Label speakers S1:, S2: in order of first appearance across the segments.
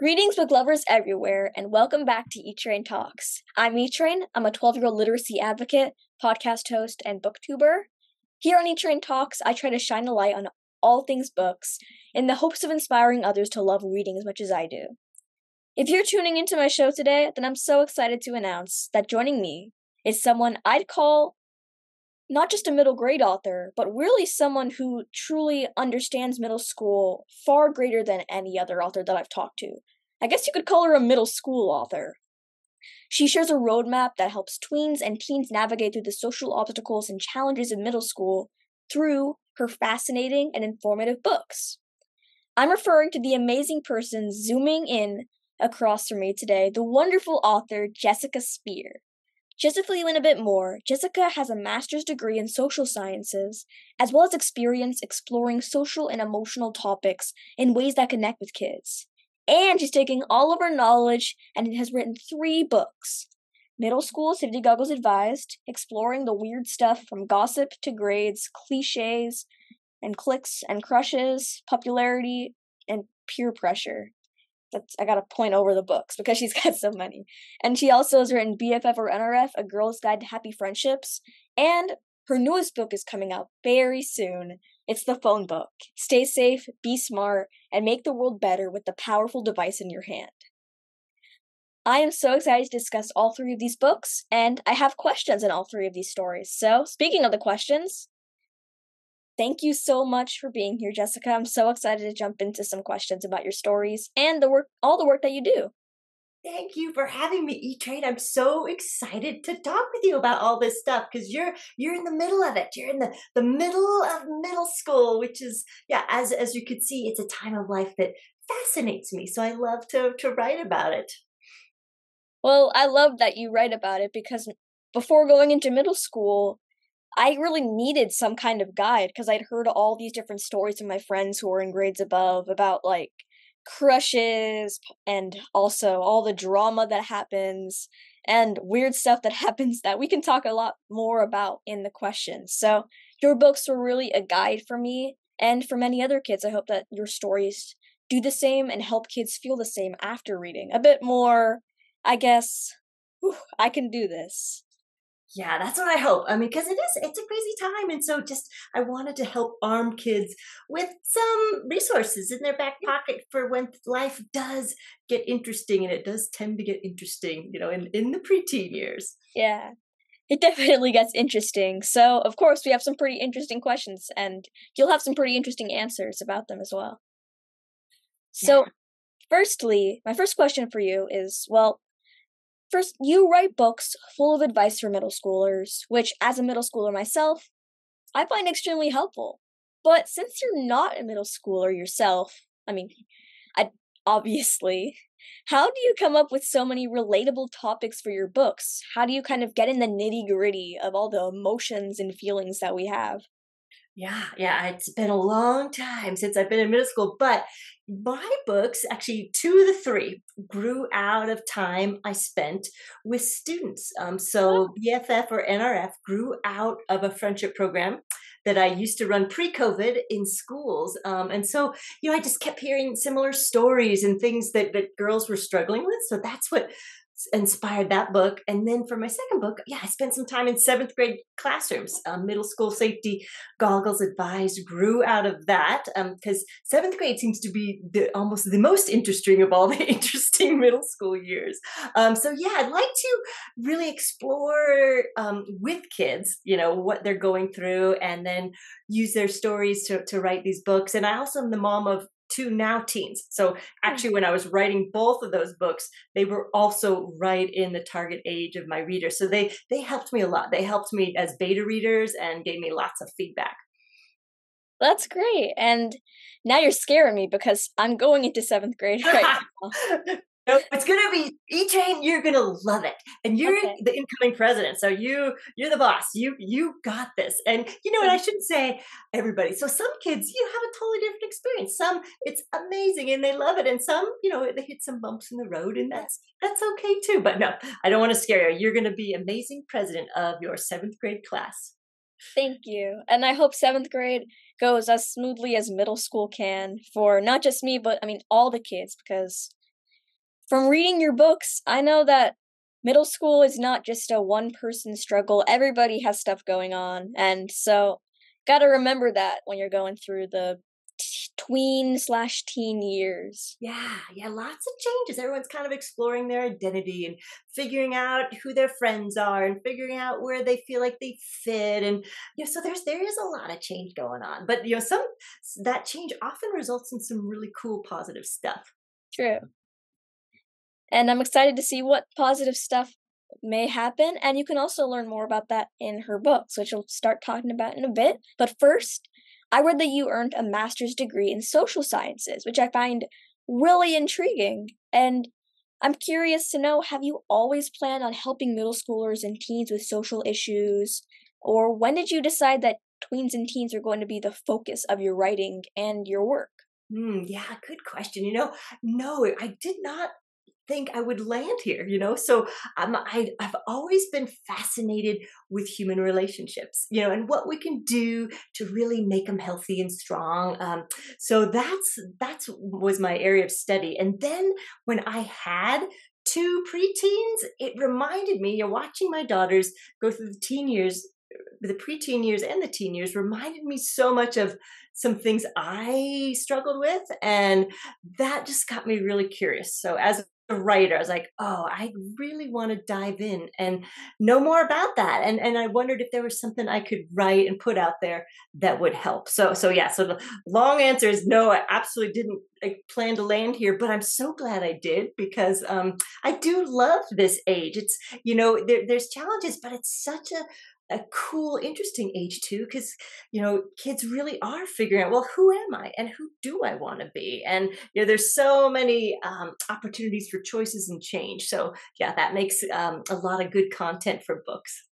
S1: Greetings, book lovers everywhere, and welcome back to E Train Talks. I'm E Train. I'm a 12 year old literacy advocate, podcast host, and booktuber. Here on E Train Talks, I try to shine a light on all things books in the hopes of inspiring others to love reading as much as I do. If you're tuning into my show today, then I'm so excited to announce that joining me is someone I'd call not just a middle grade author, but really someone who truly understands middle school far greater than any other author that I've talked to. I guess you could call her a middle school author. She shares a roadmap that helps tweens and teens navigate through the social obstacles and challenges of middle school through her fascinating and informative books. I'm referring to the amazing person zooming in across from me today, the wonderful author Jessica Speer. Just to fill you in a bit more, Jessica has a master's degree in social sciences, as well as experience exploring social and emotional topics in ways that connect with kids. And she's taking all of her knowledge and has written three books. Middle School Safety Goggles Advised, exploring the weird stuff from gossip to grades, cliches, and cliques and crushes, popularity, and peer pressure that's I gotta point over the books because she's got so many. And she also has written BFF or NRF, A Girl's Guide to Happy Friendships, and her newest book is coming out very soon. It's the phone book. Stay safe, be smart, and make the world better with the powerful device in your hand. I am so excited to discuss all three of these books, and I have questions in all three of these stories. So, speaking of the questions, Thank you so much for being here, Jessica. I'm so excited to jump into some questions about your stories and the work, all the work that you do.
S2: Thank you for having me, E Train. I'm so excited to talk with you about all this stuff because you're you're in the middle of it. You're in the, the middle of middle school, which is yeah, as as you could see, it's a time of life that fascinates me. So I love to to write about it.
S1: Well, I love that you write about it because before going into middle school, I really needed some kind of guide because I'd heard all these different stories from my friends who were in grades above about like crushes and also all the drama that happens and weird stuff that happens that we can talk a lot more about in the questions. So, your books were really a guide for me and for many other kids. I hope that your stories do the same and help kids feel the same after reading. A bit more, I guess, whew, I can do this.
S2: Yeah, that's what I hope. I mean, because it is, it's a crazy time. And so just, I wanted to help arm kids with some resources in their back pocket for when life does get interesting. And it does tend to get interesting, you know, in, in the preteen years.
S1: Yeah, it definitely gets interesting. So, of course, we have some pretty interesting questions, and you'll have some pretty interesting answers about them as well. So, yeah. firstly, my first question for you is well, First, you write books full of advice for middle schoolers, which, as a middle schooler myself, I find extremely helpful. But since you're not a middle schooler yourself, I mean, I obviously, how do you come up with so many relatable topics for your books? How do you kind of get in the nitty gritty of all the emotions and feelings that we have?
S2: Yeah, yeah, it's been a long time since I've been in middle school, but my books, actually two of the three, grew out of time I spent with students. Um, so oh. BFF or NRF grew out of a friendship program that I used to run pre-COVID in schools. Um, and so, you know, I just kept hearing similar stories and things that, that girls were struggling with. So that's what inspired that book. And then for my second book, yeah, I spent some time in seventh grade classrooms. Um, middle school safety goggles advised grew out of that because um, seventh grade seems to be the almost the most interesting of all the interesting middle school years. Um, so yeah, I'd like to really explore um, with kids, you know, what they're going through, and then use their stories to to write these books. And I also am the mom of to now teens. So hmm. actually, when I was writing both of those books, they were also right in the target age of my readers. So they they helped me a lot. They helped me as beta readers and gave me lots of feedback.
S1: That's great. And now you're scaring me because I'm going into seventh grade right now.
S2: It's gonna be E Train. You're gonna love it, and you're okay. the incoming president. So you you're the boss. You you got this. And you know what? I shouldn't say everybody. So some kids you have a totally different experience. Some it's amazing and they love it, and some you know they hit some bumps in the road, and that's that's okay too. But no, I don't want to scare you. You're gonna be amazing president of your seventh grade class.
S1: Thank you, and I hope seventh grade goes as smoothly as middle school can for not just me, but I mean all the kids because from reading your books, I know that middle school is not just a one person struggle. Everybody has stuff going on. And so, got to remember that when you're going through the tween slash teen years.
S2: Yeah, yeah, lots of changes. Everyone's kind of exploring their identity and figuring out who their friends are and figuring out where they feel like they fit. And you know, so there's there is a lot of change going on. But you know, some that change often results in some really cool positive stuff.
S1: True. And I'm excited to see what positive stuff may happen. And you can also learn more about that in her books, which we'll start talking about in a bit. But first, I read that you earned a master's degree in social sciences, which I find really intriguing. And I'm curious to know have you always planned on helping middle schoolers and teens with social issues? Or when did you decide that tweens and teens are going to be the focus of your writing and your work?
S2: Mm, yeah, good question. You know, no, I did not think I would land here, you know? So um, I, I've always been fascinated with human relationships, you know, and what we can do to really make them healthy and strong. Um, so that's, that's was my area of study. And then when I had two preteens, it reminded me, you know, watching my daughters go through the teen years the preteen years and the teen years reminded me so much of some things I struggled with. And that just got me really curious. So as writer. I was like, oh, I really want to dive in and know more about that. And and I wondered if there was something I could write and put out there that would help. So so yeah. So the long answer is no. I absolutely didn't plan to land here, but I'm so glad I did because um, I do love this age. It's you know there, there's challenges, but it's such a a cool, interesting age too, because you know kids really are figuring out, well, who am I and who do I want to be? And you know, there's so many um, opportunities for choices and change. So yeah, that makes um, a lot of good content for books.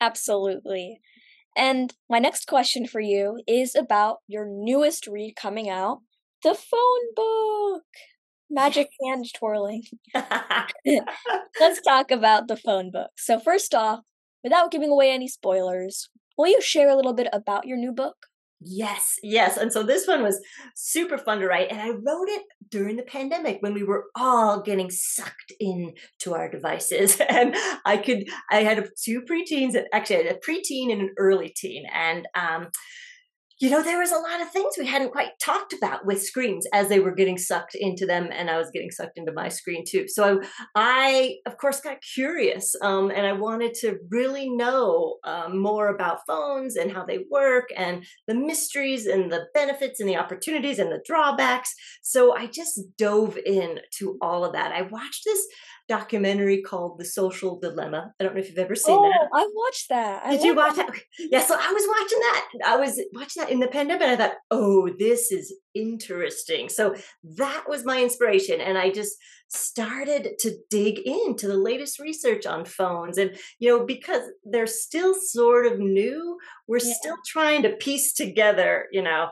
S1: Absolutely. And my next question for you is about your newest read coming out, the phone book. Magic hand twirling. Let's talk about the phone book. So, first off, Without giving away any spoilers, will you share a little bit about your new book?
S2: Yes, yes. And so this one was super fun to write. And I wrote it during the pandemic when we were all getting sucked into our devices. And I could, I had two preteens, actually, I had a preteen and an early teen. And um, you know, there was a lot of things we hadn't quite talked about with screens as they were getting sucked into them, and I was getting sucked into my screen too. So I, I of course, got curious, um, and I wanted to really know um, more about phones and how they work, and the mysteries and the benefits and the opportunities and the drawbacks. So I just dove in to all of that. I watched this documentary called The Social Dilemma. I don't know if you've ever seen
S1: oh,
S2: that.
S1: I watched that.
S2: I Did you watch that? that? Yeah, so I was watching that. I was watching that in the pandemic. I thought, oh, this is interesting. So that was my inspiration. And I just started to dig into the latest research on phones. And, you know, because they're still sort of new, we're yeah. still trying to piece together, you know,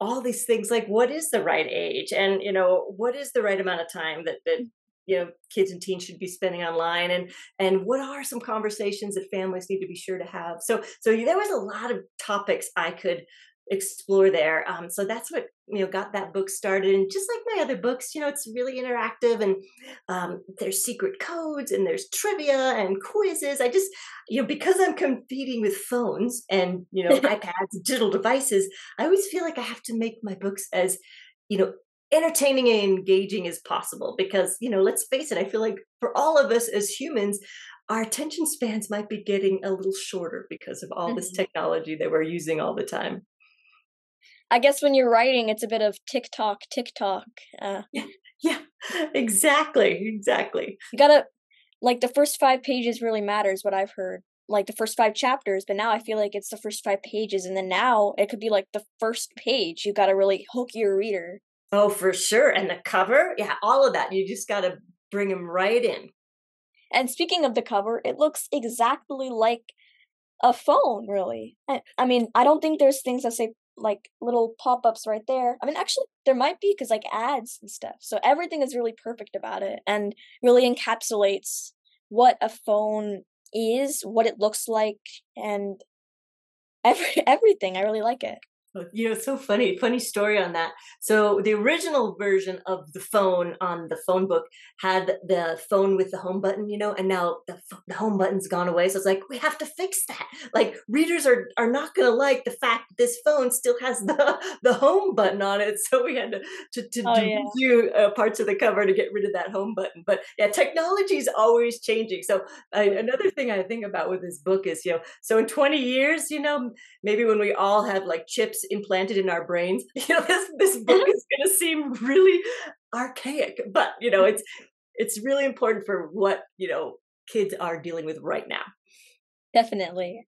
S2: all these things like what is the right age and you know what is the right amount of time that that mm. You know kids and teens should be spending online and and what are some conversations that families need to be sure to have? So so there was a lot of topics i could explore there um, so that's what you know got that book started and just like my other books you know it's really interactive and um, there's secret codes and there's trivia and quizzes i just you know because i'm competing with phones and you know ipads digital devices i always feel like i have to make my books as you know entertaining and engaging as possible because you know let's face it i feel like for all of us as humans our attention spans might be getting a little shorter because of all mm-hmm. this technology that we're using all the time.
S1: I guess when you're writing it's a bit of tiktok tiktok uh,
S2: yeah, yeah exactly exactly.
S1: You gotta like the first five pages really matters what i've heard like the first five chapters but now i feel like it's the first five pages and then now it could be like the first page you gotta really hook your reader
S2: Oh, for sure. And the cover, yeah, all of that. You just got to bring them right in.
S1: And speaking of the cover, it looks exactly like a phone, really. I, mean, I don't think there's things that say like little pop ups right there. I mean, actually, there might be because like ads and stuff. So everything is really perfect about it and really encapsulates what a phone is, what it looks like, and every everything. I really like it.
S2: You know, so funny, funny story on that. So the original version of the phone on the phone book had the phone with the home button, you know, and now the, the home button's gone away. So it's like, we have to fix that. Like readers are, are not going to like the fact that this phone still has the, the home button on it. So we had to, to, to oh, do, yeah. uh, parts of the cover to get rid of that home button. But yeah, technology is always changing. So I, another thing I think about with this book is, you know, so in 20 years, you know, maybe when we all have like chips implanted in our brains you know this this book mm-hmm. is going to seem really archaic but you know mm-hmm. it's it's really important for what you know kids are dealing with right now.
S1: Definitely.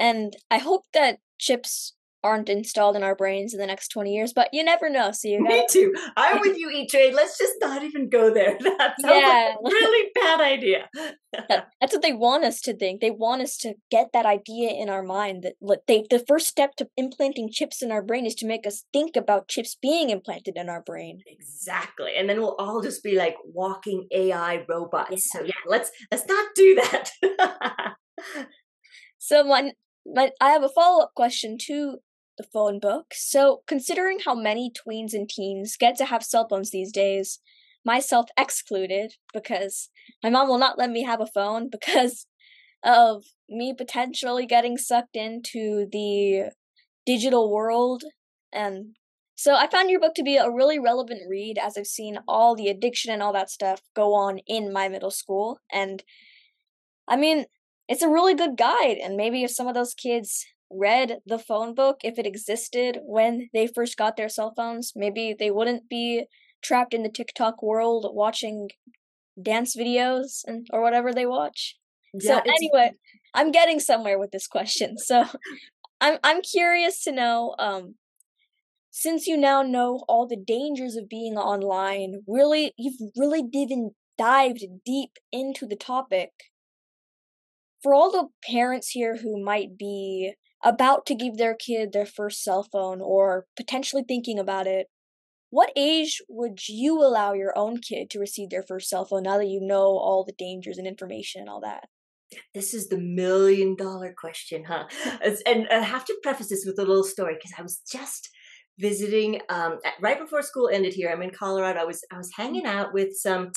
S1: And i hope that chips aren't installed in our brains in the next 20 years, but you never know. So you
S2: gotta... Me too. I'm with you, E Train. Let's just not even go there. That sounds yeah. like a really bad idea.
S1: That's what they want us to think. They want us to get that idea in our mind that they the first step to implanting chips in our brain is to make us think about chips being implanted in our brain.
S2: Exactly. And then we'll all just be like walking AI robots. Yeah. So yeah, let's let's not do that.
S1: so my, my I have a follow-up question to the phone book. So, considering how many tweens and teens get to have cell phones these days, myself excluded, because my mom will not let me have a phone because of me potentially getting sucked into the digital world. And so, I found your book to be a really relevant read as I've seen all the addiction and all that stuff go on in my middle school. And I mean, it's a really good guide. And maybe if some of those kids read the phone book if it existed when they first got their cell phones. Maybe they wouldn't be trapped in the TikTok world watching dance videos and or whatever they watch. Yeah, so anyway, I'm getting somewhere with this question. So I'm I'm curious to know um since you now know all the dangers of being online, really you've really even dived deep into the topic. For all the parents here who might be about to give their kid their first cell phone or potentially thinking about it, what age would you allow your own kid to receive their first cell phone now that you know all the dangers and information and all that?
S2: This is the million dollar question, huh? and I have to preface this with a little story because I was just visiting um, right before school ended here. I'm in Colorado. I was I was hanging out with some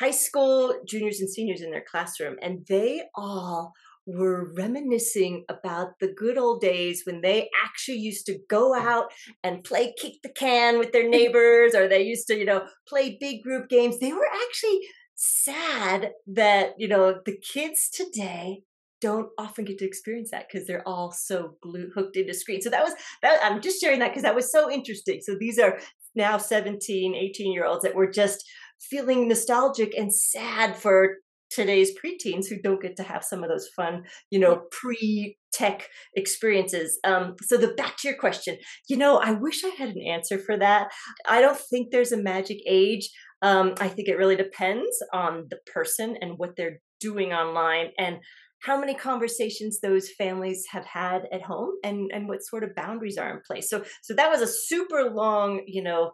S2: high school juniors and seniors in their classroom, and they all were reminiscing about the good old days when they actually used to go out and play kick the can with their neighbors or they used to you know play big group games. They were actually sad that you know the kids today don't often get to experience that because they're all so glued hooked into screen. So that was that i'm just sharing that because that was so interesting. So these are now 17 18 year olds that were just feeling nostalgic and sad for today's preteens who don't get to have some of those fun, you know, pre tech experiences. Um, so the back to your question, you know, I wish I had an answer for that. I don't think there's a magic age. Um, I think it really depends on the person and what they're doing online and how many conversations those families have had at home and and what sort of boundaries are in place so so that was a super long you know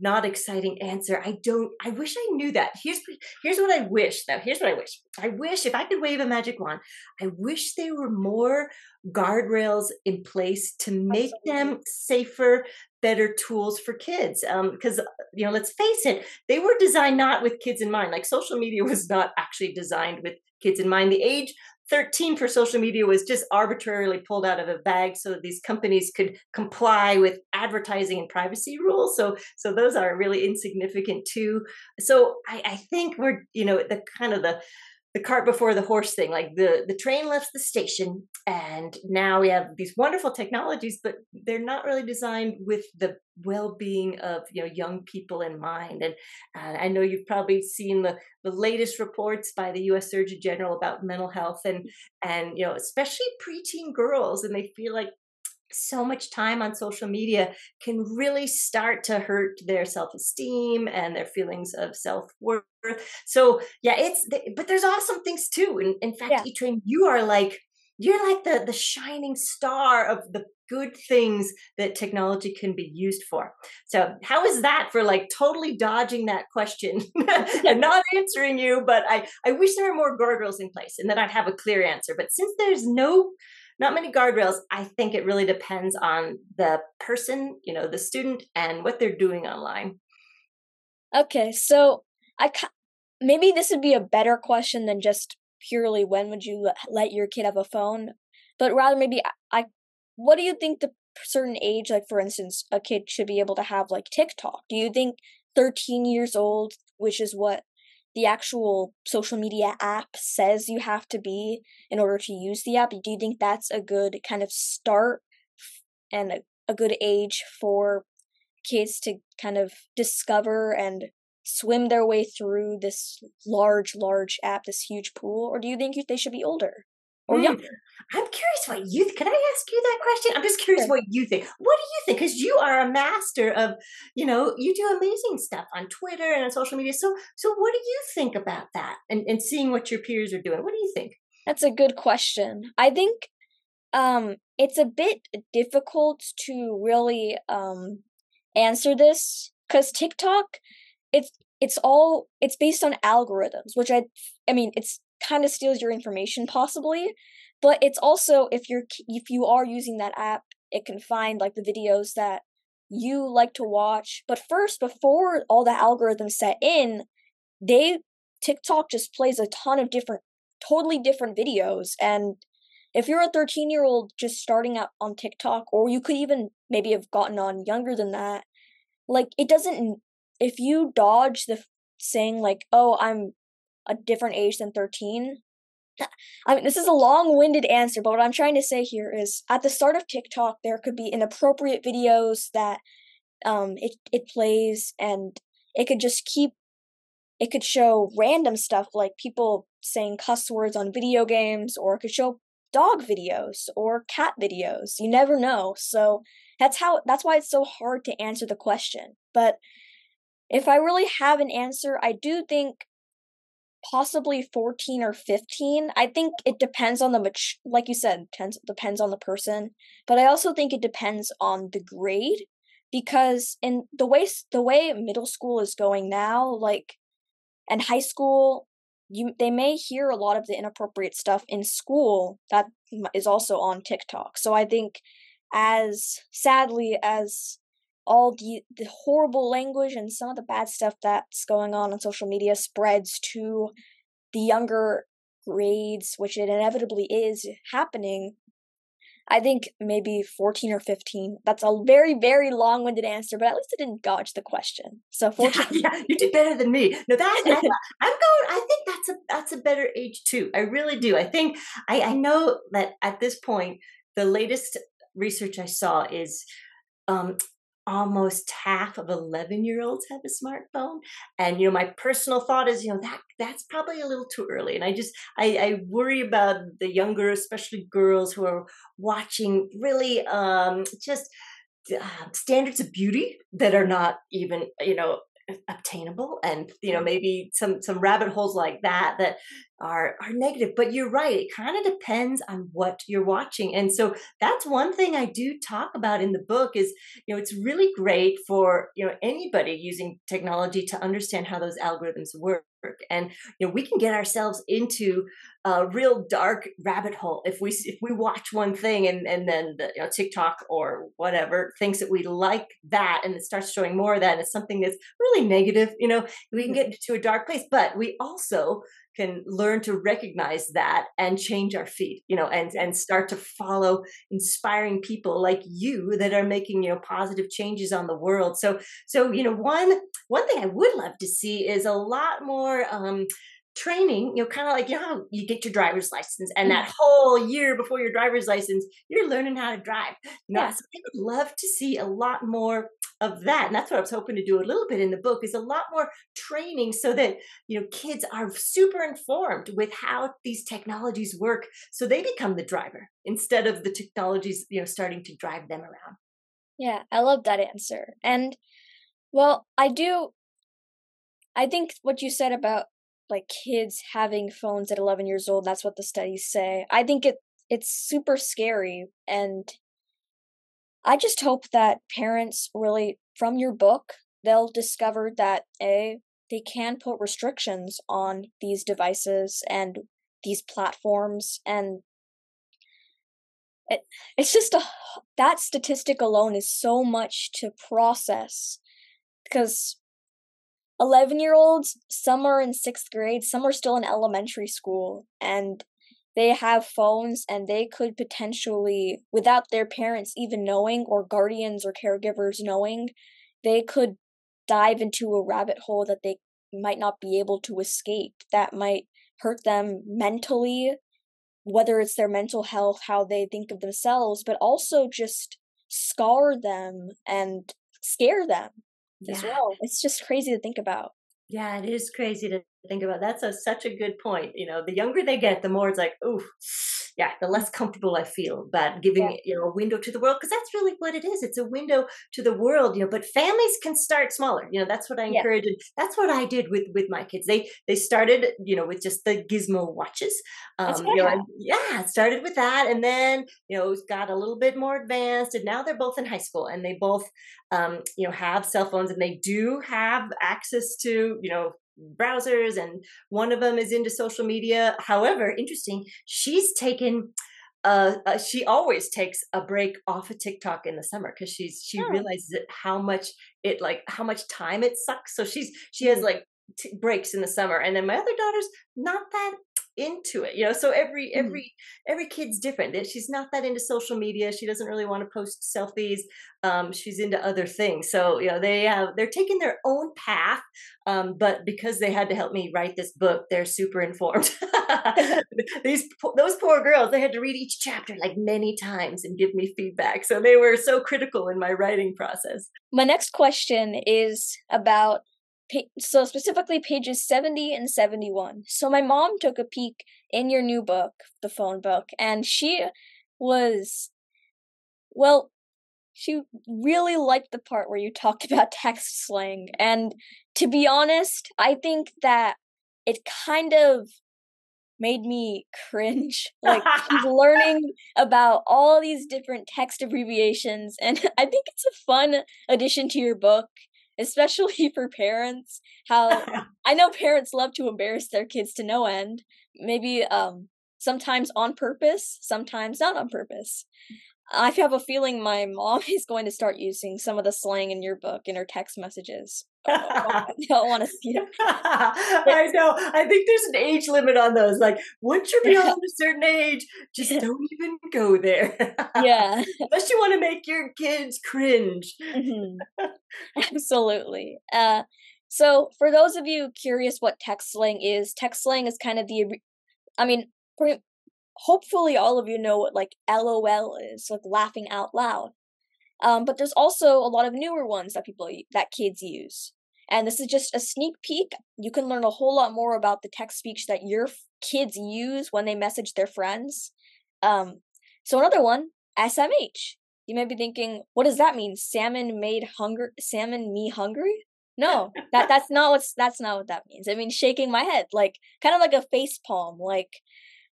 S2: not exciting answer. I don't I wish I knew that. Here's here's what I wish though. Here's what I wish. I wish if I could wave a magic wand, I wish there were more guardrails in place to make Absolutely. them safer, better tools for kids. Um because you know, let's face it, they were designed not with kids in mind. Like social media was not actually designed with kids in mind. The age 13 for social media was just arbitrarily pulled out of a bag so these companies could comply with advertising and privacy rules. So so those are really insignificant too. So i, I think we're you know the kind of the the cart before the horse thing like the the train left the station and now we have these wonderful technologies but they're not really designed with the well-being of you know young people in mind. And uh, i know you've probably seen the the latest reports by the us surgeon general about mental health and and you know especially preteen girls and they feel like so much time on social media can really start to hurt their self-esteem and their feelings of self-worth. So yeah it's but there's awesome things too in, in fact yeah. E-Train, you are like you're like the the shining star of the good things that technology can be used for. So how is that for like totally dodging that question? And not answering you but i i wish there were more guardrails in place and then i'd have a clear answer but since there's no not many guardrails. I think it really depends on the person, you know, the student and what they're doing online.
S1: Okay, so I maybe this would be a better question than just purely when would you let your kid have a phone, but rather maybe I what do you think the certain age like for instance a kid should be able to have like TikTok? Do you think 13 years old, which is what the actual social media app says you have to be in order to use the app. Do you think that's a good kind of start and a, a good age for kids to kind of discover and swim their way through this large, large app, this huge pool? Or do you think they should be older? or mm. younger.
S2: I'm curious what you can I ask you that question? I'm just curious what you think. What do you think? Because you are a master of, you know, you do amazing stuff on Twitter and on social media. So so what do you think about that and, and seeing what your peers are doing? What do you think?
S1: That's a good question. I think um it's a bit difficult to really um answer this because TikTok it's it's all it's based on algorithms, which I I mean it's kind of steals your information possibly but it's also if you're if you are using that app it can find like the videos that you like to watch. But first before all the algorithms set in they tiktok just plays a ton of different totally different videos. And if you're a 13 year old just starting out on tiktok or you could even maybe have gotten on younger than that like it doesn't if you dodge the saying like oh i'm a different age than 13 I mean, this is a long winded answer, but what I'm trying to say here is at the start of TikTok, there could be inappropriate videos that um, it, it plays, and it could just keep, it could show random stuff like people saying cuss words on video games, or it could show dog videos or cat videos. You never know. So that's how, that's why it's so hard to answer the question. But if I really have an answer, I do think possibly 14 or 15 i think it depends on the much like you said depends, depends on the person but i also think it depends on the grade because in the way the way middle school is going now like and high school you they may hear a lot of the inappropriate stuff in school that is also on TikTok. So I think as sadly as all the, the horrible language and some of the bad stuff that's going on on social media spreads to the younger grades, which it inevitably is happening. I think maybe 14 or 15. That's a very, very long winded answer, but at least I didn't dodge the question. So 14.
S2: Yeah, yeah you did better than me. No, that, I'm going, I think that's a, that's a better age too. I really do. I think, I, I know that at this point, the latest research I saw is um, almost half of 11 year olds have a smartphone. And you know my personal thought is you know that that's probably a little too early. And i just i, I worry about the younger especially girls who are watching really um just uh, standards of beauty that are not even you know obtainable and you know maybe some some rabbit holes like that that are are negative but you're right it kind of depends on what you're watching and so that's one thing i do talk about in the book is you know it's really great for you know anybody using technology to understand how those algorithms work and you know we can get ourselves into a real dark rabbit hole if we if we watch one thing and and then the, you know TikTok or whatever thinks that we like that and it starts showing more of that and it's something that's really negative you know we can mm-hmm. get into a dark place but we also can learn to recognize that and change our feet you know and and start to follow inspiring people like you that are making you know positive changes on the world so so you know one one thing i would love to see is a lot more um training, you know, kind of like, you know, you get your driver's license and that mm. whole year before your driver's license, you're learning how to drive. You know, yeah. so I would love to see a lot more of that. And that's what I was hoping to do a little bit in the book is a lot more training so that, you know, kids are super informed with how these technologies work. So they become the driver instead of the technologies, you know, starting to drive them around.
S1: Yeah, I love that answer. And well, I do I think what you said about like kids having phones at 11 years old that's what the studies say i think it it's super scary and i just hope that parents really from your book they'll discover that a they can put restrictions on these devices and these platforms and it, it's just a that statistic alone is so much to process because 11 year olds some are in sixth grade some are still in elementary school and they have phones and they could potentially without their parents even knowing or guardians or caregivers knowing they could dive into a rabbit hole that they might not be able to escape that might hurt them mentally whether it's their mental health how they think of themselves but also just scar them and scare them yeah. as well it's just crazy to think about
S2: yeah it is crazy to think about that's a, such a good point you know the younger they get the more it's like oh yeah the less comfortable i feel about giving yeah. you know a window to the world because that's really what it is it's a window to the world you know but families can start smaller you know that's what i encourage yeah. and that's what i did with with my kids they they started you know with just the gizmo watches um you know, yeah started with that and then you know it got a little bit more advanced and now they're both in high school and they both um you know have cell phones and they do have access to you know browsers and one of them is into social media however interesting she's taken uh, uh, she always takes a break off of TikTok in the summer because she's she oh. realizes it, how much it like how much time it sucks. So she's she has mm. like t- breaks in the summer, and then my other daughter's not that into it you know so every mm. every every kid's different she's not that into social media she doesn't really want to post selfies um, she's into other things so you know they have they're taking their own path um, but because they had to help me write this book they're super informed these those poor girls they had to read each chapter like many times and give me feedback so they were so critical in my writing process
S1: my next question is about so specifically pages 70 and 71. So my mom took a peek in your new book, the phone book, and she was well, she really liked the part where you talked about text slang. And to be honest, I think that it kind of made me cringe. Like she's learning about all these different text abbreviations, and I think it's a fun addition to your book especially for parents. How I know parents love to embarrass their kids to no end. Maybe um sometimes on purpose, sometimes not on purpose. I have a feeling my mom is going to start using some of the slang in your book in her text messages. I don't want to see it.
S2: I know. I think there's an age limit on those. Like once you're beyond a certain age, just don't even go there.
S1: yeah.
S2: Unless you want to make your kids cringe.
S1: Mm-hmm. Absolutely. Uh, so for those of you curious what text slang is, text slang is kind of the. I mean, hopefully all of you know what like LOL is, like laughing out loud. Um, but there's also a lot of newer ones that people that kids use. And this is just a sneak peek. You can learn a whole lot more about the text speech that your kids use when they message their friends. Um, so another one, SMH. You may be thinking, what does that mean? Salmon made hunger salmon me hungry? No, that that's not what's that's not what that means. I mean shaking my head, like kind of like a face palm, like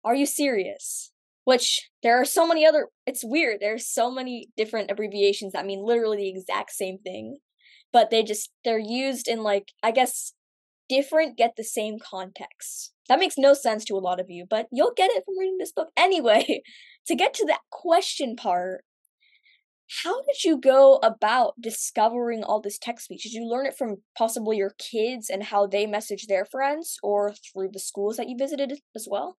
S1: are you serious? Which there are so many other it's weird. There's so many different abbreviations that mean literally the exact same thing. But they just they're used in like I guess different get the same context. That makes no sense to a lot of you, but you'll get it from reading this book anyway. to get to that question part, how did you go about discovering all this text speech? Did you learn it from possibly your kids and how they message their friends or through the schools that you visited as well?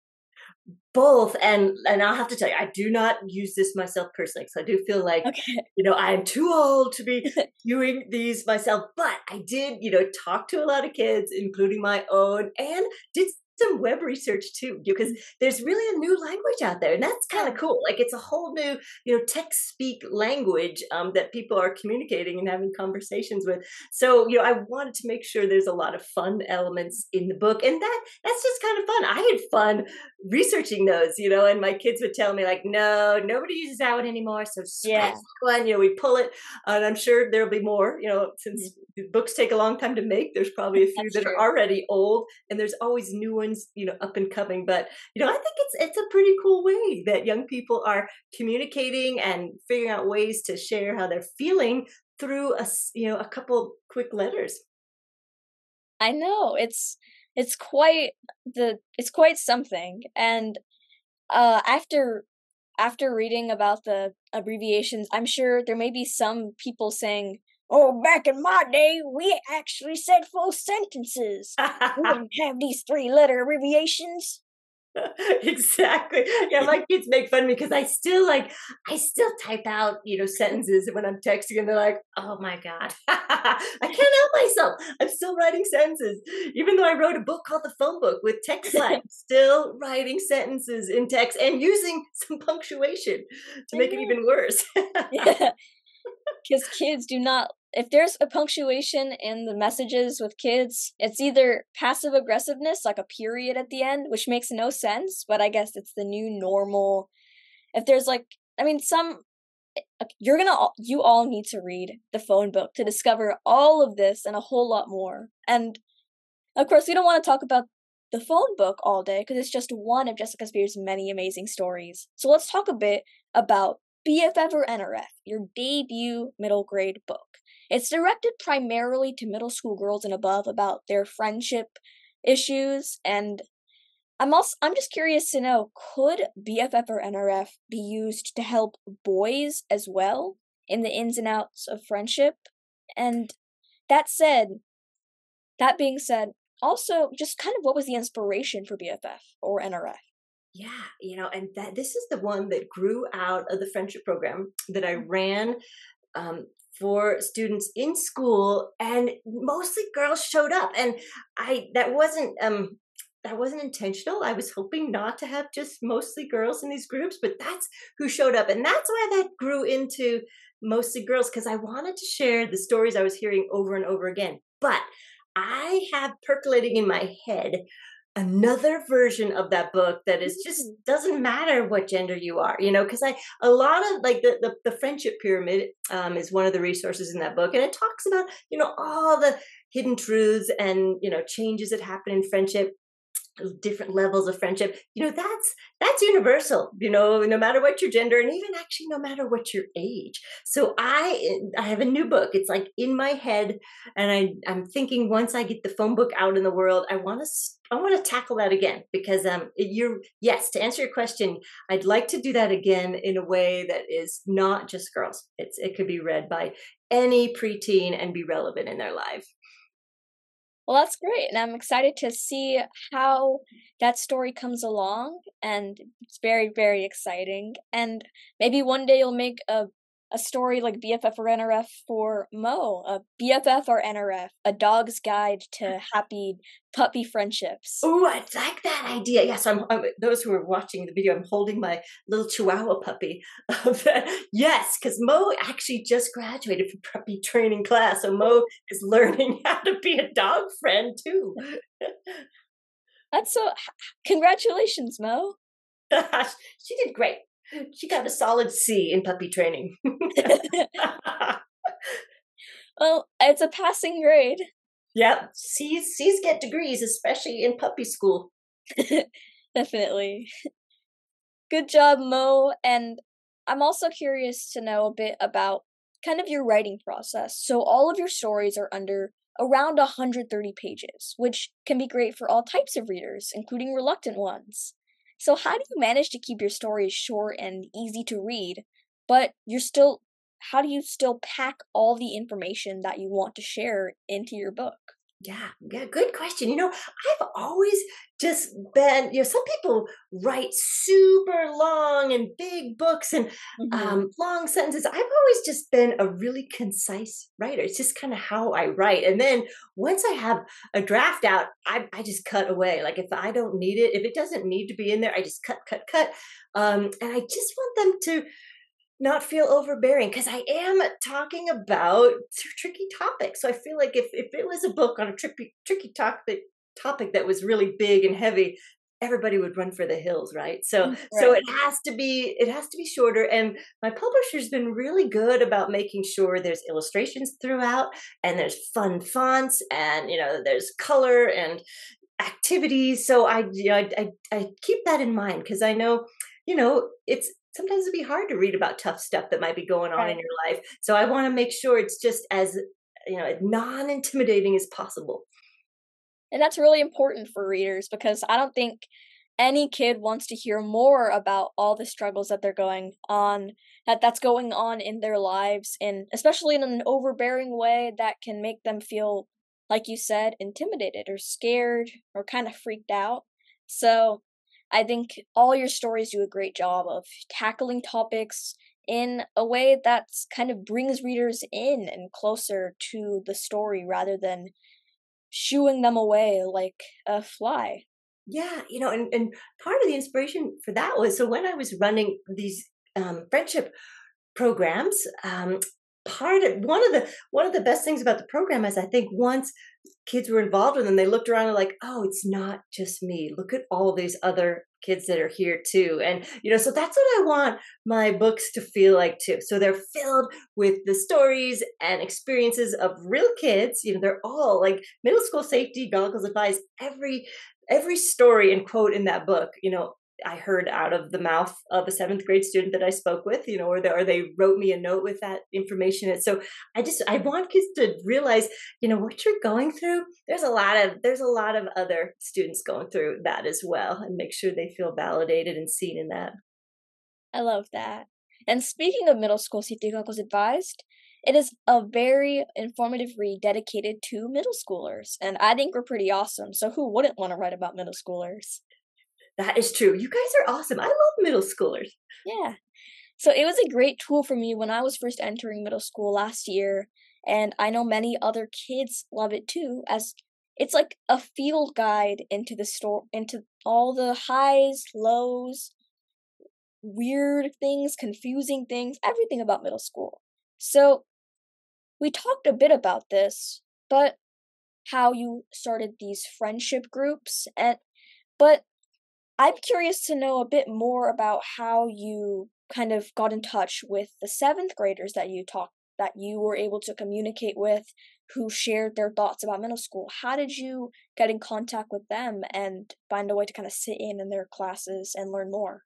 S2: Both and and i'll have to tell you i do not use this myself personally because i do feel like okay. you know i'm too old to be doing these myself but i did you know talk to a lot of kids including my own and did some web research too because there's really a new language out there and that's kind of cool like it's a whole new you know tech speak language um, that people are communicating and having conversations with. So you know i wanted to make sure there's a lot of fun elements in the book and that that's just kind of fun. I had fun researching those you know and my kids would tell me like no nobody uses that one anymore so yeah. one you know we pull it and i'm sure there'll be more you know since books take a long time to make there's probably a few that's that true. are already old and there's always new ones you know up and coming but you know i think it's it's a pretty cool way that young people are communicating and figuring out ways to share how they're feeling through a you know a couple quick letters.
S1: I know it's it's quite the it's quite something and uh after after reading about the abbreviations, I'm sure there may be some people saying, Oh, back in my day, we actually said full sentences. we didn't have these three letter abbreviations.
S2: exactly. Yeah, my kids make fun of me because I still like I still type out, you know, sentences when I'm texting and they're like, oh my God. I can't help myself. I'm still writing sentences. Even though I wrote a book called The Phone Book with text slang, still writing sentences in text and using some punctuation to make it even worse.
S1: yeah. Because kids do not if there's a punctuation in the messages with kids, it's either passive aggressiveness, like a period at the end, which makes no sense, but I guess it's the new normal. If there's like, I mean, some, eh, you're gonna, you all need to read the phone book to discover all of this and a whole lot more. And of course, we don't want to talk about the phone book all day because it's just one of Jessica Speer's many amazing stories. So let's talk a bit about BFF or NRF, your debut middle grade book. It's directed primarily to middle school girls and above about their friendship issues and I'm also I'm just curious to know could BFF or NRF be used to help boys as well in the ins and outs of friendship? And that said, that being said, also just kind of what was the inspiration for BFF or NRF?
S2: Yeah, you know, and that this is the one that grew out of the friendship program that I mm-hmm. ran um, for students in school and mostly girls showed up and i that wasn't um that wasn't intentional i was hoping not to have just mostly girls in these groups but that's who showed up and that's why that grew into mostly girls because i wanted to share the stories i was hearing over and over again but i have percolating in my head another version of that book that is just mm. doesn't matter what gender you are you know because i a lot of like the, the, the friendship pyramid um, is one of the resources in that book and it talks about you know all the hidden truths and you know changes that happen in friendship different levels of friendship you know that's that's universal you know no matter what your gender and even actually no matter what your age so i i have a new book it's like in my head and i i'm thinking once i get the phone book out in the world i want to I want to tackle that again because um, you're yes to answer your question. I'd like to do that again in a way that is not just girls. It's it could be read by any preteen and be relevant in their life.
S1: Well, that's great. And I'm excited to see how that story comes along. And it's very, very exciting. And maybe one day you'll make a a story like BFF or NRF for Mo, a BFF or NRF, a dog's guide to mm. happy puppy friendships.
S2: Oh, I like that idea. Yes, I'm, I'm, Those who are watching the video, I'm holding my little Chihuahua puppy. yes, because Mo actually just graduated from puppy training class, so Mo is learning how to be a dog friend too.
S1: That's so. Congratulations, Mo.
S2: she did great she got a solid C in puppy training.
S1: well, it's a passing grade.
S2: Yep, C's C's get degrees, especially in puppy school.
S1: Definitely. Good job, Mo. And I'm also curious to know a bit about kind of your writing process. So all of your stories are under around 130 pages, which can be great for all types of readers, including reluctant ones. So, how do you manage to keep your stories short and easy to read, but you're still, how do you still pack all the information that you want to share into your book?
S2: Yeah, yeah, good question. You know, I've always just been, you know, some people write super long and big books and mm-hmm. um, long sentences. I've always just been a really concise writer. It's just kind of how I write. And then once I have a draft out, I, I just cut away. Like if I don't need it, if it doesn't need to be in there, I just cut, cut, cut. Um, and I just want them to not feel overbearing because I am talking about tricky topics. So I feel like if, if it was a book on a tricky tricky topic topic that was really big and heavy, everybody would run for the hills, right? So right. Mm, so it has to be it has to be shorter. And my publisher's been really good about making sure there's illustrations throughout and there's fun fonts and you know there's color and activities. So I you know I I, I keep that in mind because I know you know it's sometimes it'd be hard to read about tough stuff that might be going on right. in your life. So I want to make sure it's just as you know non-intimidating as possible.
S1: And that's really important for readers because I don't think any kid wants to hear more about all the struggles that they're going on that that's going on in their lives and especially in an overbearing way that can make them feel like you said intimidated or scared or kind of freaked out so i think all your stories do a great job of tackling topics in a way that kind of brings readers in and closer to the story rather than shooing them away like a fly.
S2: Yeah, you know, and, and part of the inspiration for that was so when I was running these um, friendship programs, um, part of one of the one of the best things about the program is I think once kids were involved with them, they looked around and like, oh, it's not just me. Look at all these other kids that are here too. And, you know, so that's what I want my books to feel like too. So they're filled with the stories and experiences of real kids. You know, they're all like middle school safety goggles advised. Every every story and quote in that book, you know, I heard out of the mouth of a seventh grade student that I spoke with, you know, or they, or they wrote me a note with that information. And so I just I want kids to realize, you know, what you're going through. There's a lot of there's a lot of other students going through that as well, and make sure they feel validated and seen in that.
S1: I love that. And speaking of middle school safety goggles advised, it is a very informative read dedicated to middle schoolers, and I think we're pretty awesome. So who wouldn't want to write about middle schoolers?
S2: That is true. You guys are awesome. I love middle schoolers.
S1: Yeah. So it was a great tool for me when I was first entering middle school last year, and I know many other kids love it too as it's like a field guide into the store into all the highs, lows, weird things, confusing things, everything about middle school. So we talked a bit about this, but how you started these friendship groups and but I'm curious to know a bit more about how you kind of got in touch with the 7th graders that you talked that you were able to communicate with who shared their thoughts about middle school. How did you get in contact with them and find a way to kind of sit in in their classes and learn more?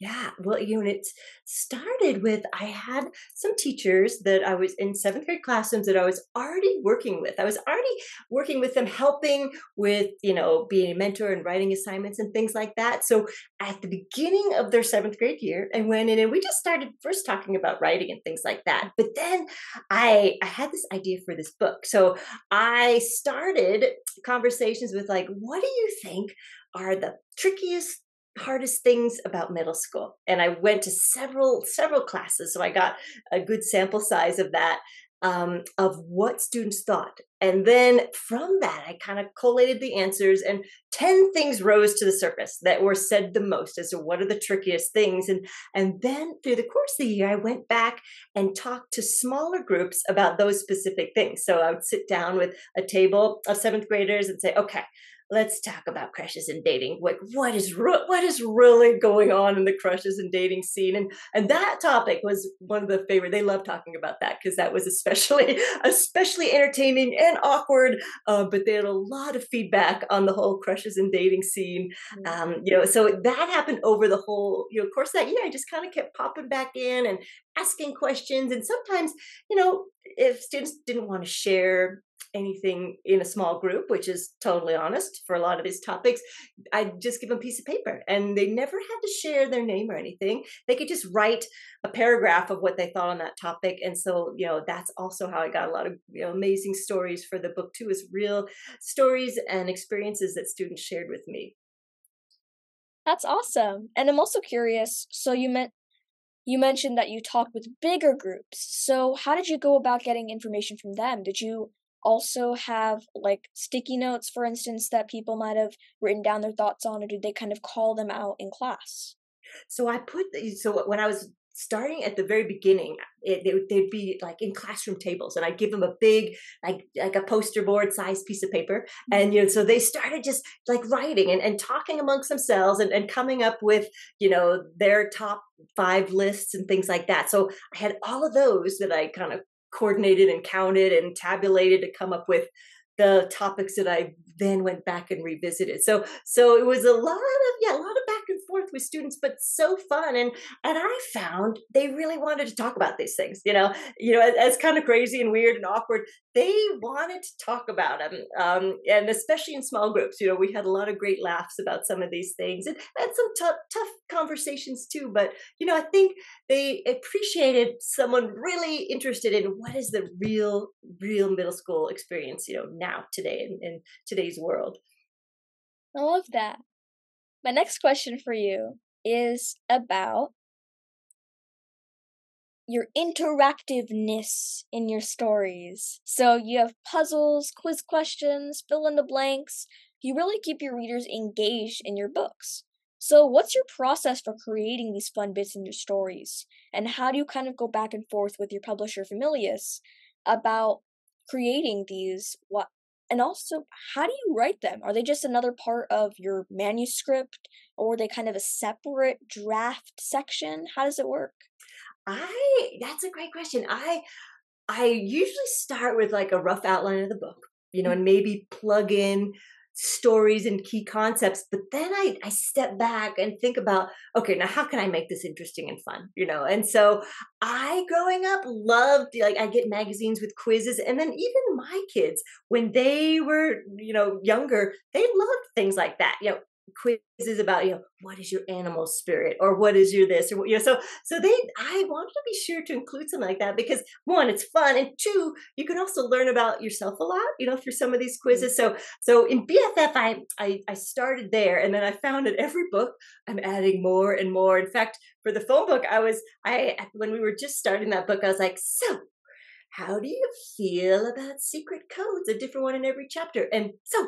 S2: Yeah, well, you know, it started with I had some teachers that I was in seventh grade classrooms that I was already working with. I was already working with them, helping with, you know, being a mentor and writing assignments and things like that. So at the beginning of their seventh grade year, I went in and we just started first talking about writing and things like that. But then I I had this idea for this book. So I started conversations with like, what do you think are the trickiest hardest things about middle school and i went to several several classes so i got a good sample size of that um, of what students thought. And then from that i kind of collated the answers and 10 things rose to the surface that were said the most as to what are the trickiest things and and then through the course of the year i went back and talked to smaller groups about those specific things. So i would sit down with a table of seventh graders and say okay let's talk about crushes and dating. Like, what is re- what is really going on in the crushes and dating scene? And and that topic was one of the favorite. They love talking about that because that was especially especially entertaining and awkward. Uh, but they had a lot of feedback on the whole crushes and dating scene. Mm. Um, you know, so that happened over the whole you know course that year. I just kind of kept popping back in and asking questions, and sometimes you know if students didn't want to share anything in a small group, which is totally honest for a lot of these topics, I'd just give them a piece of paper and they never had to share their name or anything. They could just write a paragraph of what they thought on that topic. And so, you know, that's also how I got a lot of you know, amazing stories for the book too, is real stories and experiences that students shared with me.
S1: That's awesome. And I'm also curious, so you meant you mentioned that you talked with bigger groups. So, how did you go about getting information from them? Did you also have like sticky notes, for instance, that people might have written down their thoughts on, or did they kind of call them out in class?
S2: So I put so when I was starting at the very beginning, it, they, they'd be like in classroom tables, and I'd give them a big like like a poster board size piece of paper, mm-hmm. and you know, so they started just like writing and, and talking amongst themselves and, and coming up with you know their top five lists and things like that. So I had all of those that I kind of coordinated and counted and tabulated to come up with the topics that I then went back and revisited. So so it was a lot of yeah, a lot of forth with students, but so fun. And and I found they really wanted to talk about these things. You know, you know, as, kind of crazy and weird and awkward, they wanted to talk about them. Um, and especially in small groups, you know, we had a lot of great laughs about some of these things and had some tough tough conversations too. But you know, I think they appreciated someone really interested in what is the real, real middle school experience. You know, now today in, in today's world.
S1: I love that. My next question for you is about your interactiveness in your stories. So you have puzzles, quiz questions, fill in the blanks. You really keep your readers engaged in your books. So, what's your process for creating these fun bits in your stories? And how do you kind of go back and forth with your publisher, Familius, about creating these what and also how do you write them? Are they just another part of your manuscript or are they kind of a separate draft section? How does it work?
S2: I that's a great question. I i usually start with like a rough outline of the book you know and mm-hmm. maybe plug in stories and key concepts but then I, I step back and think about okay now how can i make this interesting and fun? You know and so i growing up loved like i get magazines with quizzes and then even my kids when they were you know younger they loved things like that you know quizzes about you know what is your animal spirit or what is your this or you know so so they i wanted to be sure to include something like that because one it's fun and two you can also learn about yourself a lot you know through some of these quizzes. So so in bff i i, I started there and then i found in every book i'm adding more and more. In fact for the phone book i was i when we were just starting that book i was like so how do you feel about secret codes a different one in every chapter? And so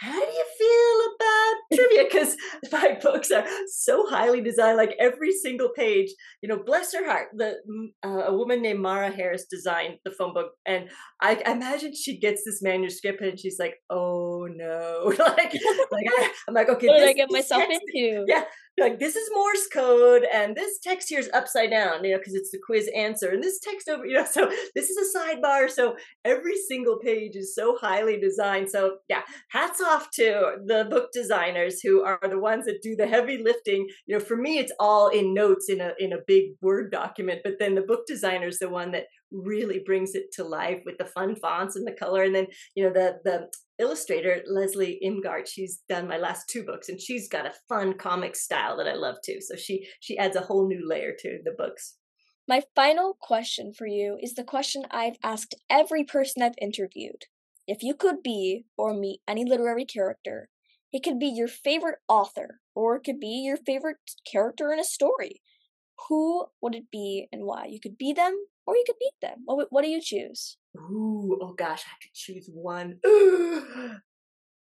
S2: how do you feel about trivia? Because my books are so highly designed, like every single page, you know, bless her heart, the uh, a woman named Mara Harris designed the phone book. And I, I imagine she gets this manuscript and she's like, oh no. like, like I, am like, okay,
S1: what did I get myself
S2: text,
S1: into?
S2: Yeah like this is Morse code, and this text here is upside down, you know, because it's the quiz answer, and this text over, you know, so this is a sidebar. So every single page is so highly designed. So yeah, hats off to the book designers who are the ones that do the heavy lifting. You know, for me, it's all in notes in a in a big Word document, but then the book designer is the one that really brings it to life with the fun fonts and the color. And then you know the the illustrator leslie imgart she's done my last two books and she's got a fun comic style that i love too. So she she adds a whole new layer to the books.
S1: My final question for you is the question i've asked every person i've interviewed if you could be or meet any literary character it could be your favorite author or it could be your favorite character in a story who would it be and why you could be them or you could beat them. What, what do you choose?
S2: Ooh, oh gosh, I have to choose one.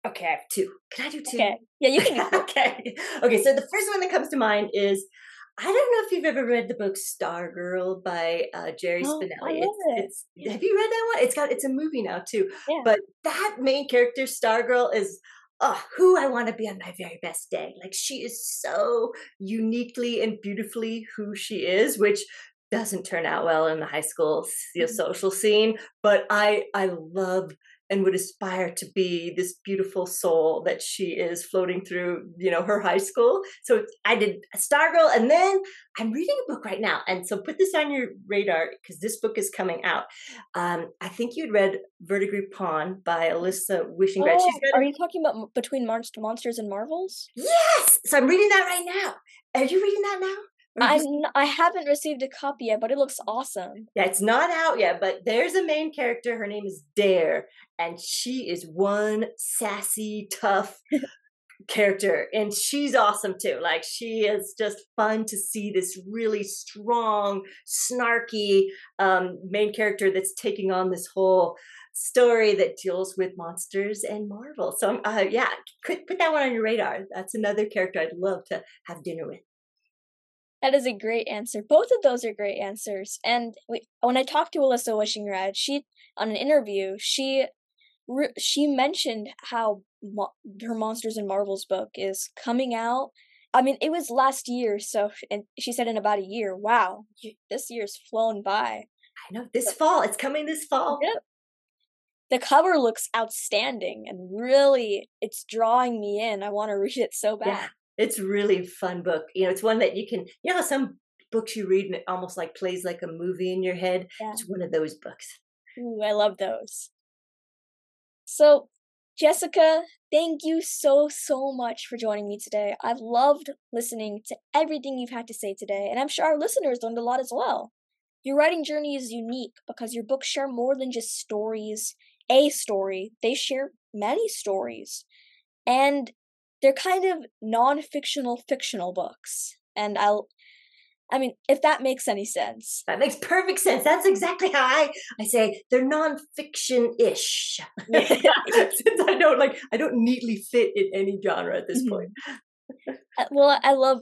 S2: okay, I have two. Can I do two?
S1: Okay. Yeah, you can.
S2: okay. Okay, so the first one that comes to mind is I don't know if you've ever read the book Stargirl by uh, Jerry oh, Spinelli. It's, it's, have you read that one? It's got it's a movie now too. Yeah. But that main character, Stargirl, is oh, who I want to be on my very best day. Like she is so uniquely and beautifully who she is, which doesn't turn out well in the high school mm-hmm. social scene but i i love and would aspire to be this beautiful soul that she is floating through you know her high school. So i did stargirl and then i'm reading a book right now. And so put this on your radar because this book is coming out. Um, i think you'd read verdigris pawn by alyssa wishingrad
S1: oh, are you talking about between monsters and marvels?
S2: Yes! So i'm reading that right now. Are you reading that now
S1: I I haven't received a copy yet, but it looks awesome.
S2: Yeah, it's not out yet, but there's a main character. Her name is Dare, and she is one sassy, tough character, and she's awesome too. Like she is just fun to see this really strong, snarky um, main character that's taking on this whole story that deals with monsters and Marvel. So uh, yeah, put put that one on your radar. That's another character I'd love to have dinner with.
S1: That is a great answer. Both of those are great answers. And we, when I talked to Alyssa Wishingrad, she on an interview, she she mentioned how mo- her Monsters and Marvels book is coming out. I mean, it was last year, so and she said in about a year. Wow, this year's flown by.
S2: I know this fall. It's coming this fall.
S1: Yep. The cover looks outstanding and really, it's drawing me in. I want to read it so bad.
S2: Yeah It's really a fun book. You know, it's one that you can, you know, some books you read and it almost like plays like a movie in your head.
S1: Yeah.
S2: It's one of those books.
S1: Ooh, I love those. So, Jessica, thank you so, so much for joining me today. I've loved listening to everything you've had to say today, and I'm sure our listeners learned a lot as well. Your writing journey is unique because your books share more than just stories, a story, they share many stories. And they're kind of non fictional, fictional books. And I'll I mean, if that makes any sense.
S2: That makes perfect sense. That's exactly how I, I say they're non-fiction-ish Since I don't like I don't neatly fit in any genre at this mm-hmm. point.
S1: Uh, well, I love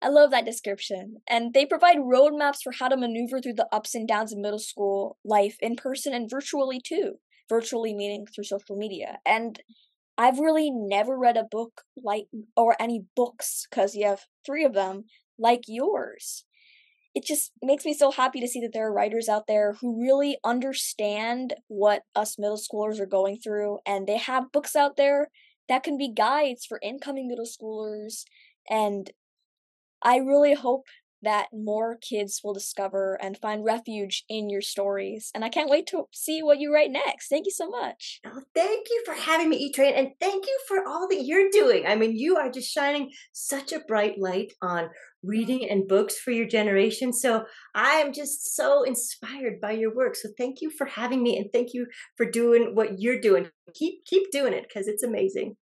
S1: I love that description. And they provide roadmaps for how to maneuver through the ups and downs of middle school life in person and virtually too. Virtually meaning through social media. And I've really never read a book like, or any books, because you have three of them, like yours. It just makes me so happy to see that there are writers out there who really understand what us middle schoolers are going through, and they have books out there that can be guides for incoming middle schoolers. And I really hope that more kids will discover and find refuge in your stories. And I can't wait to see what you write next. Thank you so much.
S2: Oh, thank you for having me, E Train, and thank you for all that you're doing. I mean, you are just shining such a bright light on reading and books for your generation. So I am just so inspired by your work. So thank you for having me and thank you for doing what you're doing. Keep keep doing it because it's amazing.